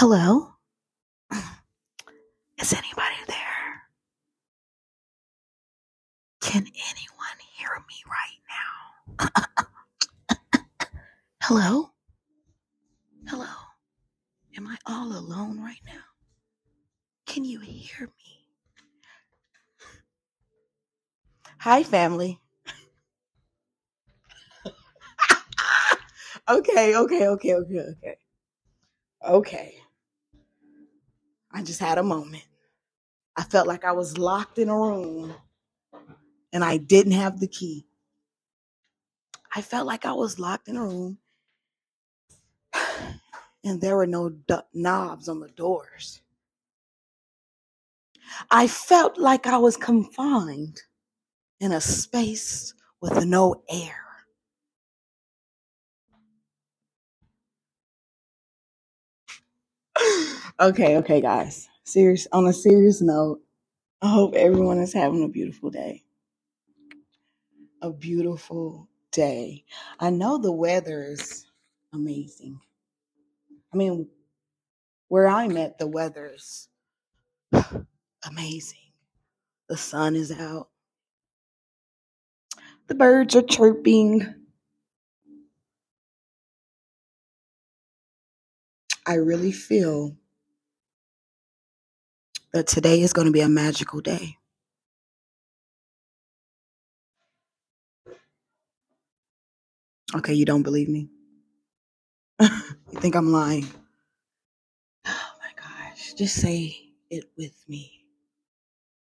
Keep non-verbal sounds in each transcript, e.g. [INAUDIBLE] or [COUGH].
Hello? Is anybody there? Can anyone hear me right now? [COUGHS] Hello? Hello? Am I all alone right now? Can you hear me? Hi, family. [LAUGHS] okay, okay, okay, okay, okay. Okay. I just had a moment. I felt like I was locked in a room and I didn't have the key. I felt like I was locked in a room [SIGHS] and there were no knobs on the doors. I felt like I was confined in a space with no air. [SIGHS] okay, okay, guys. Serious on a serious note, I hope everyone is having a beautiful day. A beautiful day. I know the weather is amazing. I mean, where I'm at, the weather's [SIGHS] amazing. The sun is out. The birds are chirping. I really feel that today is going to be a magical day. Okay, you don't believe me? [LAUGHS] you think I'm lying? Oh my gosh, just say it with me.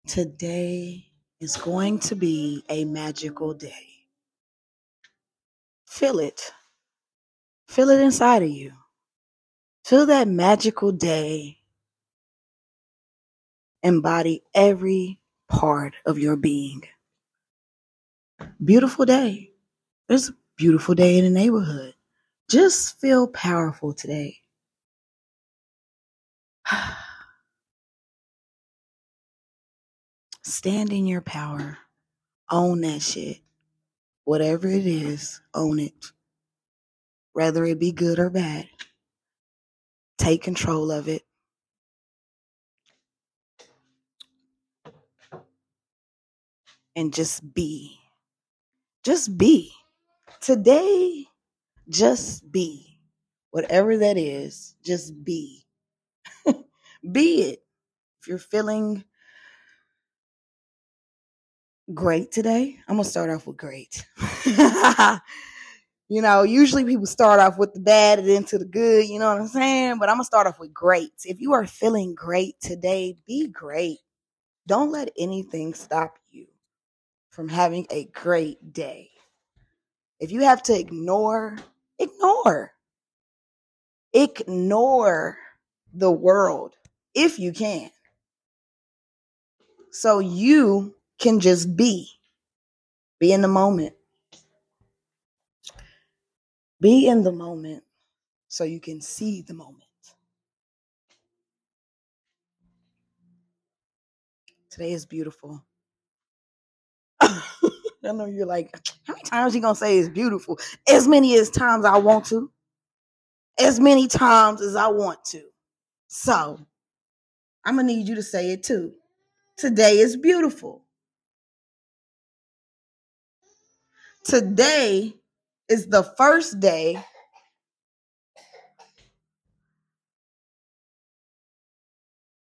Today is going to be a magical day. Feel it. Feel it inside of you. Feel that magical day embody every part of your being. Beautiful day. There's a beautiful day in the neighborhood. Just feel powerful today. [SIGHS] Stand in your power. Own that shit. Whatever it is, own it. Whether it be good or bad. Take control of it. And just be. Just be. Today, just be. Whatever that is, just be. [LAUGHS] be it. If you're feeling great today, I'm going to start off with great. [LAUGHS] you know, usually people start off with the bad and then to the good, you know what I'm saying? But I'm going to start off with great. If you are feeling great today, be great. Don't let anything stop from having a great day. If you have to ignore, ignore. Ignore the world if you can. So you can just be. Be in the moment. Be in the moment so you can see the moment. Today is beautiful. [LAUGHS] I know you're like, how many times you gonna say it's beautiful? As many as times I want to. As many times as I want to. So I'm gonna need you to say it too. Today is beautiful. Today is the first day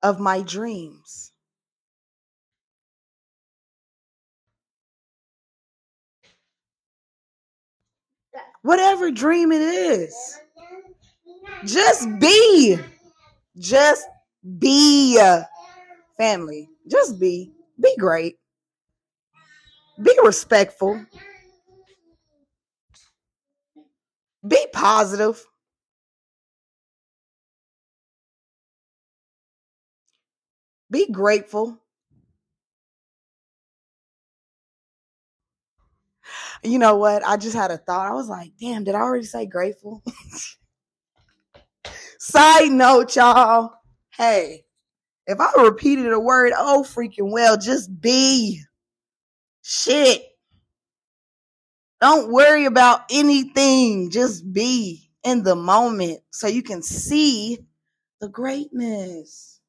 of my dreams. Whatever dream it is, just be. Just be. Uh, family, just be. Be great. Be respectful. Be positive. Be grateful. You know what? I just had a thought. I was like, damn, did I already say grateful? [LAUGHS] Side note, y'all. Hey, if I repeated a word, oh freaking well, just be. Shit. Don't worry about anything. Just be in the moment so you can see the greatness.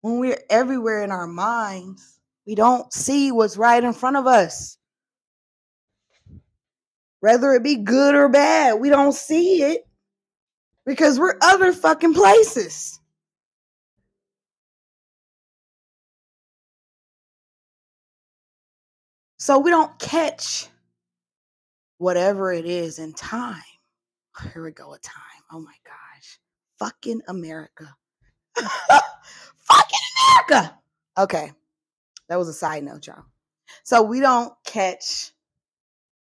When we're everywhere in our minds, we don't see what's right in front of us. Whether it be good or bad, we don't see it because we're other fucking places. So we don't catch whatever it is in time. Oh, here we go, a time. Oh my gosh. Fucking America. [LAUGHS] Fucking America. Okay. That was a side note, y'all. So we don't catch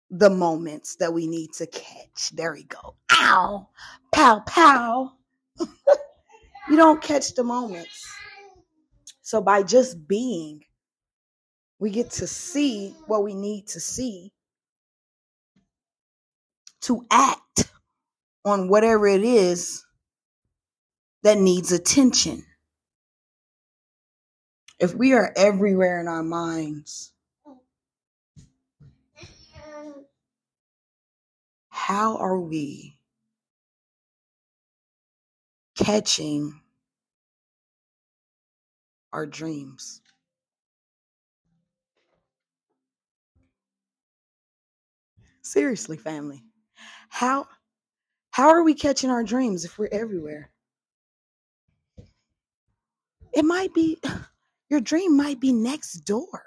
the moments that we need to catch. There we go. Ow. Pow, pow. [LAUGHS] you don't catch the moments. So by just being, we get to see what we need to see to act on whatever it is that needs attention. If we are everywhere in our minds, how are we catching our dreams? Seriously, family. How how are we catching our dreams if we're everywhere? It might be your dream might be next door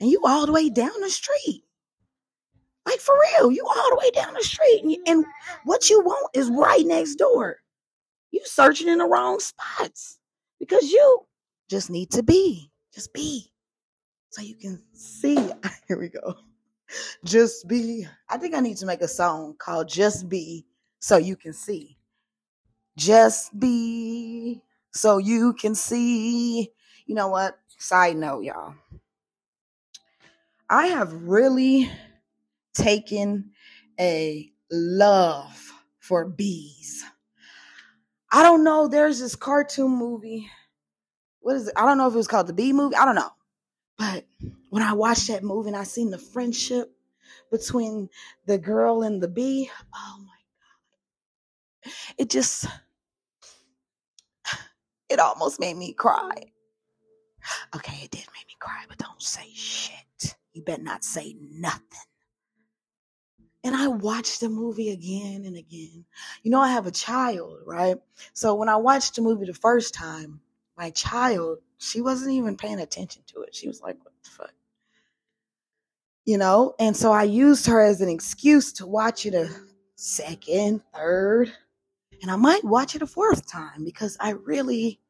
and you all the way down the street. Like for real, you all the way down the street and, and what you want is right next door. You searching in the wrong spots because you just need to be, just be so you can see. [LAUGHS] Ah, here we go. Just be. I think I need to make a song called Just Be So You Can See. Just be so you can see. You know what? Side note, y'all. I have really taken a love for bees. I don't know. There's this cartoon movie. What is it? I don't know if it was called the Bee Movie. I don't know. But when I watched that movie and I seen the friendship between the girl and the bee, oh my God. It just, [SIGHS] it almost made me cry. Okay, it did make me cry, but don't say shit. You better not say nothing. And I watched the movie again and again. You know, I have a child, right? So when I watched the movie the first time, my child, she wasn't even paying attention to it. She was like, what the fuck? You know? And so I used her as an excuse to watch it a second, third, and I might watch it a fourth time because I really.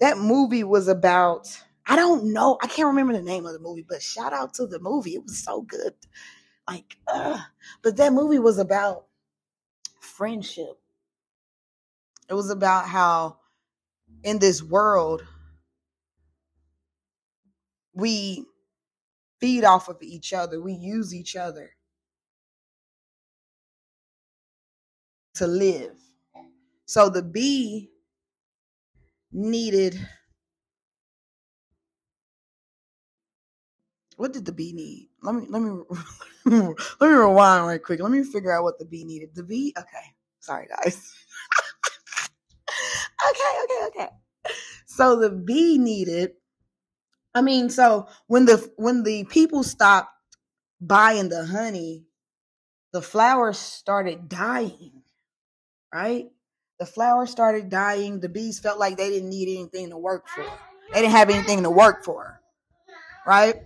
That movie was about I don't know. I can't remember the name of the movie, but shout out to the movie. It was so good. Like, uh, but that movie was about friendship. It was about how in this world we feed off of each other, we use each other to live. So the bee needed what did the bee need? Let me let me [LAUGHS] let me rewind right quick. Let me figure out what the bee needed. The bee, okay. Sorry guys. [LAUGHS] okay, okay, okay. So the bee needed I mean, so when the when the people stopped buying the honey, the flowers started dying. Right? The flowers started dying. The bees felt like they didn't need anything to work for. They didn't have anything to work for. Right?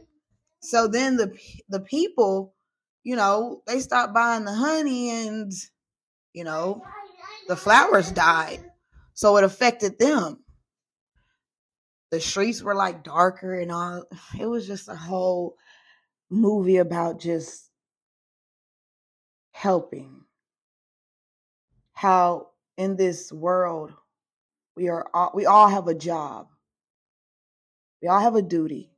So then the the people, you know, they stopped buying the honey and you know, the flowers died. So it affected them. The streets were like darker and all. It was just a whole movie about just helping. How in this world we are all, we all have a job. We all have a duty.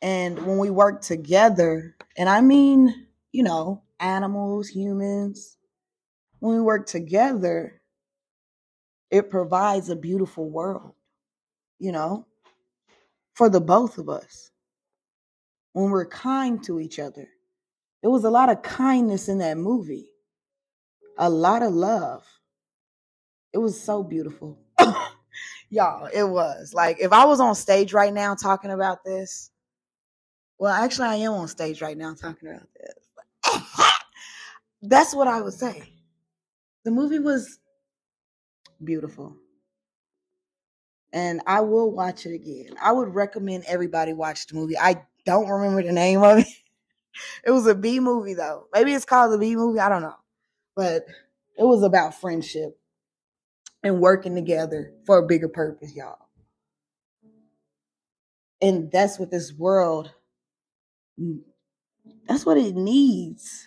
And when we work together, and I mean, you know, animals, humans, when we work together, it provides a beautiful world, you know, for the both of us. When we're kind to each other, There was a lot of kindness in that movie, a lot of love. It was so beautiful. [LAUGHS] Y'all, it was. Like, if I was on stage right now talking about this, well, actually, I am on stage right now talking about this. [LAUGHS] That's what I would say. The movie was beautiful. And I will watch it again. I would recommend everybody watch the movie. I don't remember the name of it. [LAUGHS] It was a B movie though. Maybe it's called the Bee Movie. I don't know. But it was about friendship and working together for a bigger purpose, y'all. And that's what this world that's what it needs.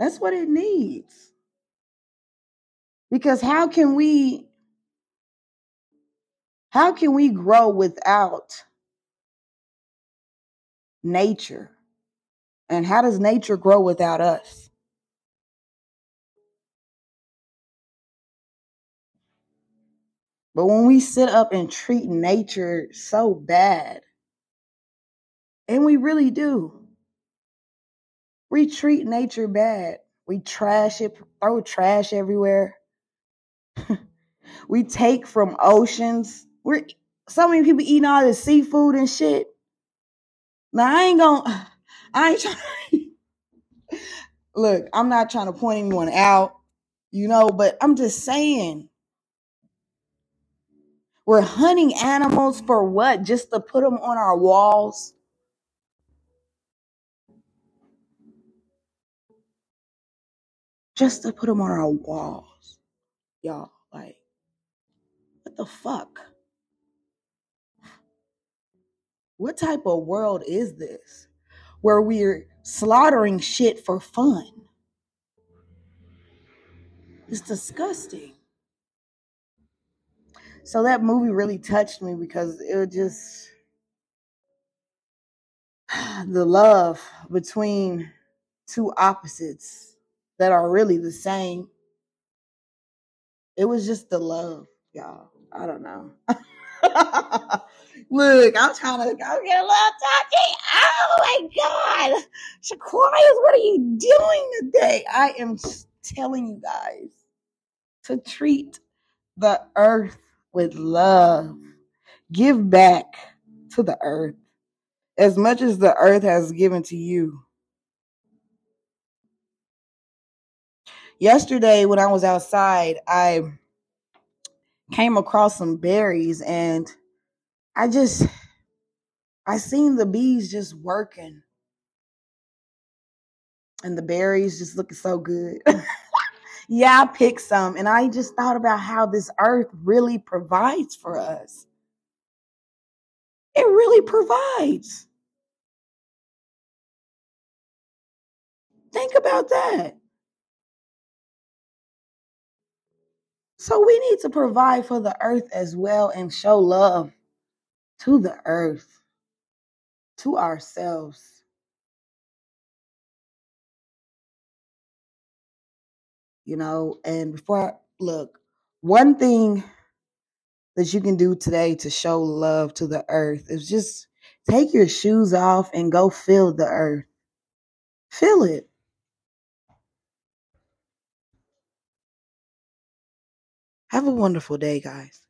That's what it needs. Because how can we how can we grow without nature? And how does nature grow without us? But when we sit up and treat nature so bad, and we really do, we treat nature bad. We trash it, throw trash everywhere. [LAUGHS] we take from oceans. We're so many people eating all this seafood and shit. Now I ain't gonna [SIGHS] I ain't trying [LAUGHS] look, I'm not trying to point anyone out, you know, but I'm just saying. We're hunting animals for what? Just to put them on our walls? Just to put them on our walls. Y'all, like, what the fuck? What type of world is this where we're slaughtering shit for fun? It's disgusting. So that movie really touched me because it was just [SIGHS] the love between two opposites that are really the same. It was just the love, y'all. I don't know. [LAUGHS] Look, I'm trying to get a little touchy. Oh my God. Shaquarius, what are you doing today? I am telling you guys to treat the earth with love. Give back to the earth as much as the earth has given to you. Yesterday, when I was outside, I came across some berries and I just I seen the bees just working and the berries just looking so good. [LAUGHS] yeah, I picked some and I just thought about how this earth really provides for us. It really provides. Think about that. So we need to provide for the earth as well and show love to the earth, to ourselves. You know, and before I look, one thing that you can do today to show love to the earth is just take your shoes off and go feel the earth. Feel it. Have a wonderful day, guys.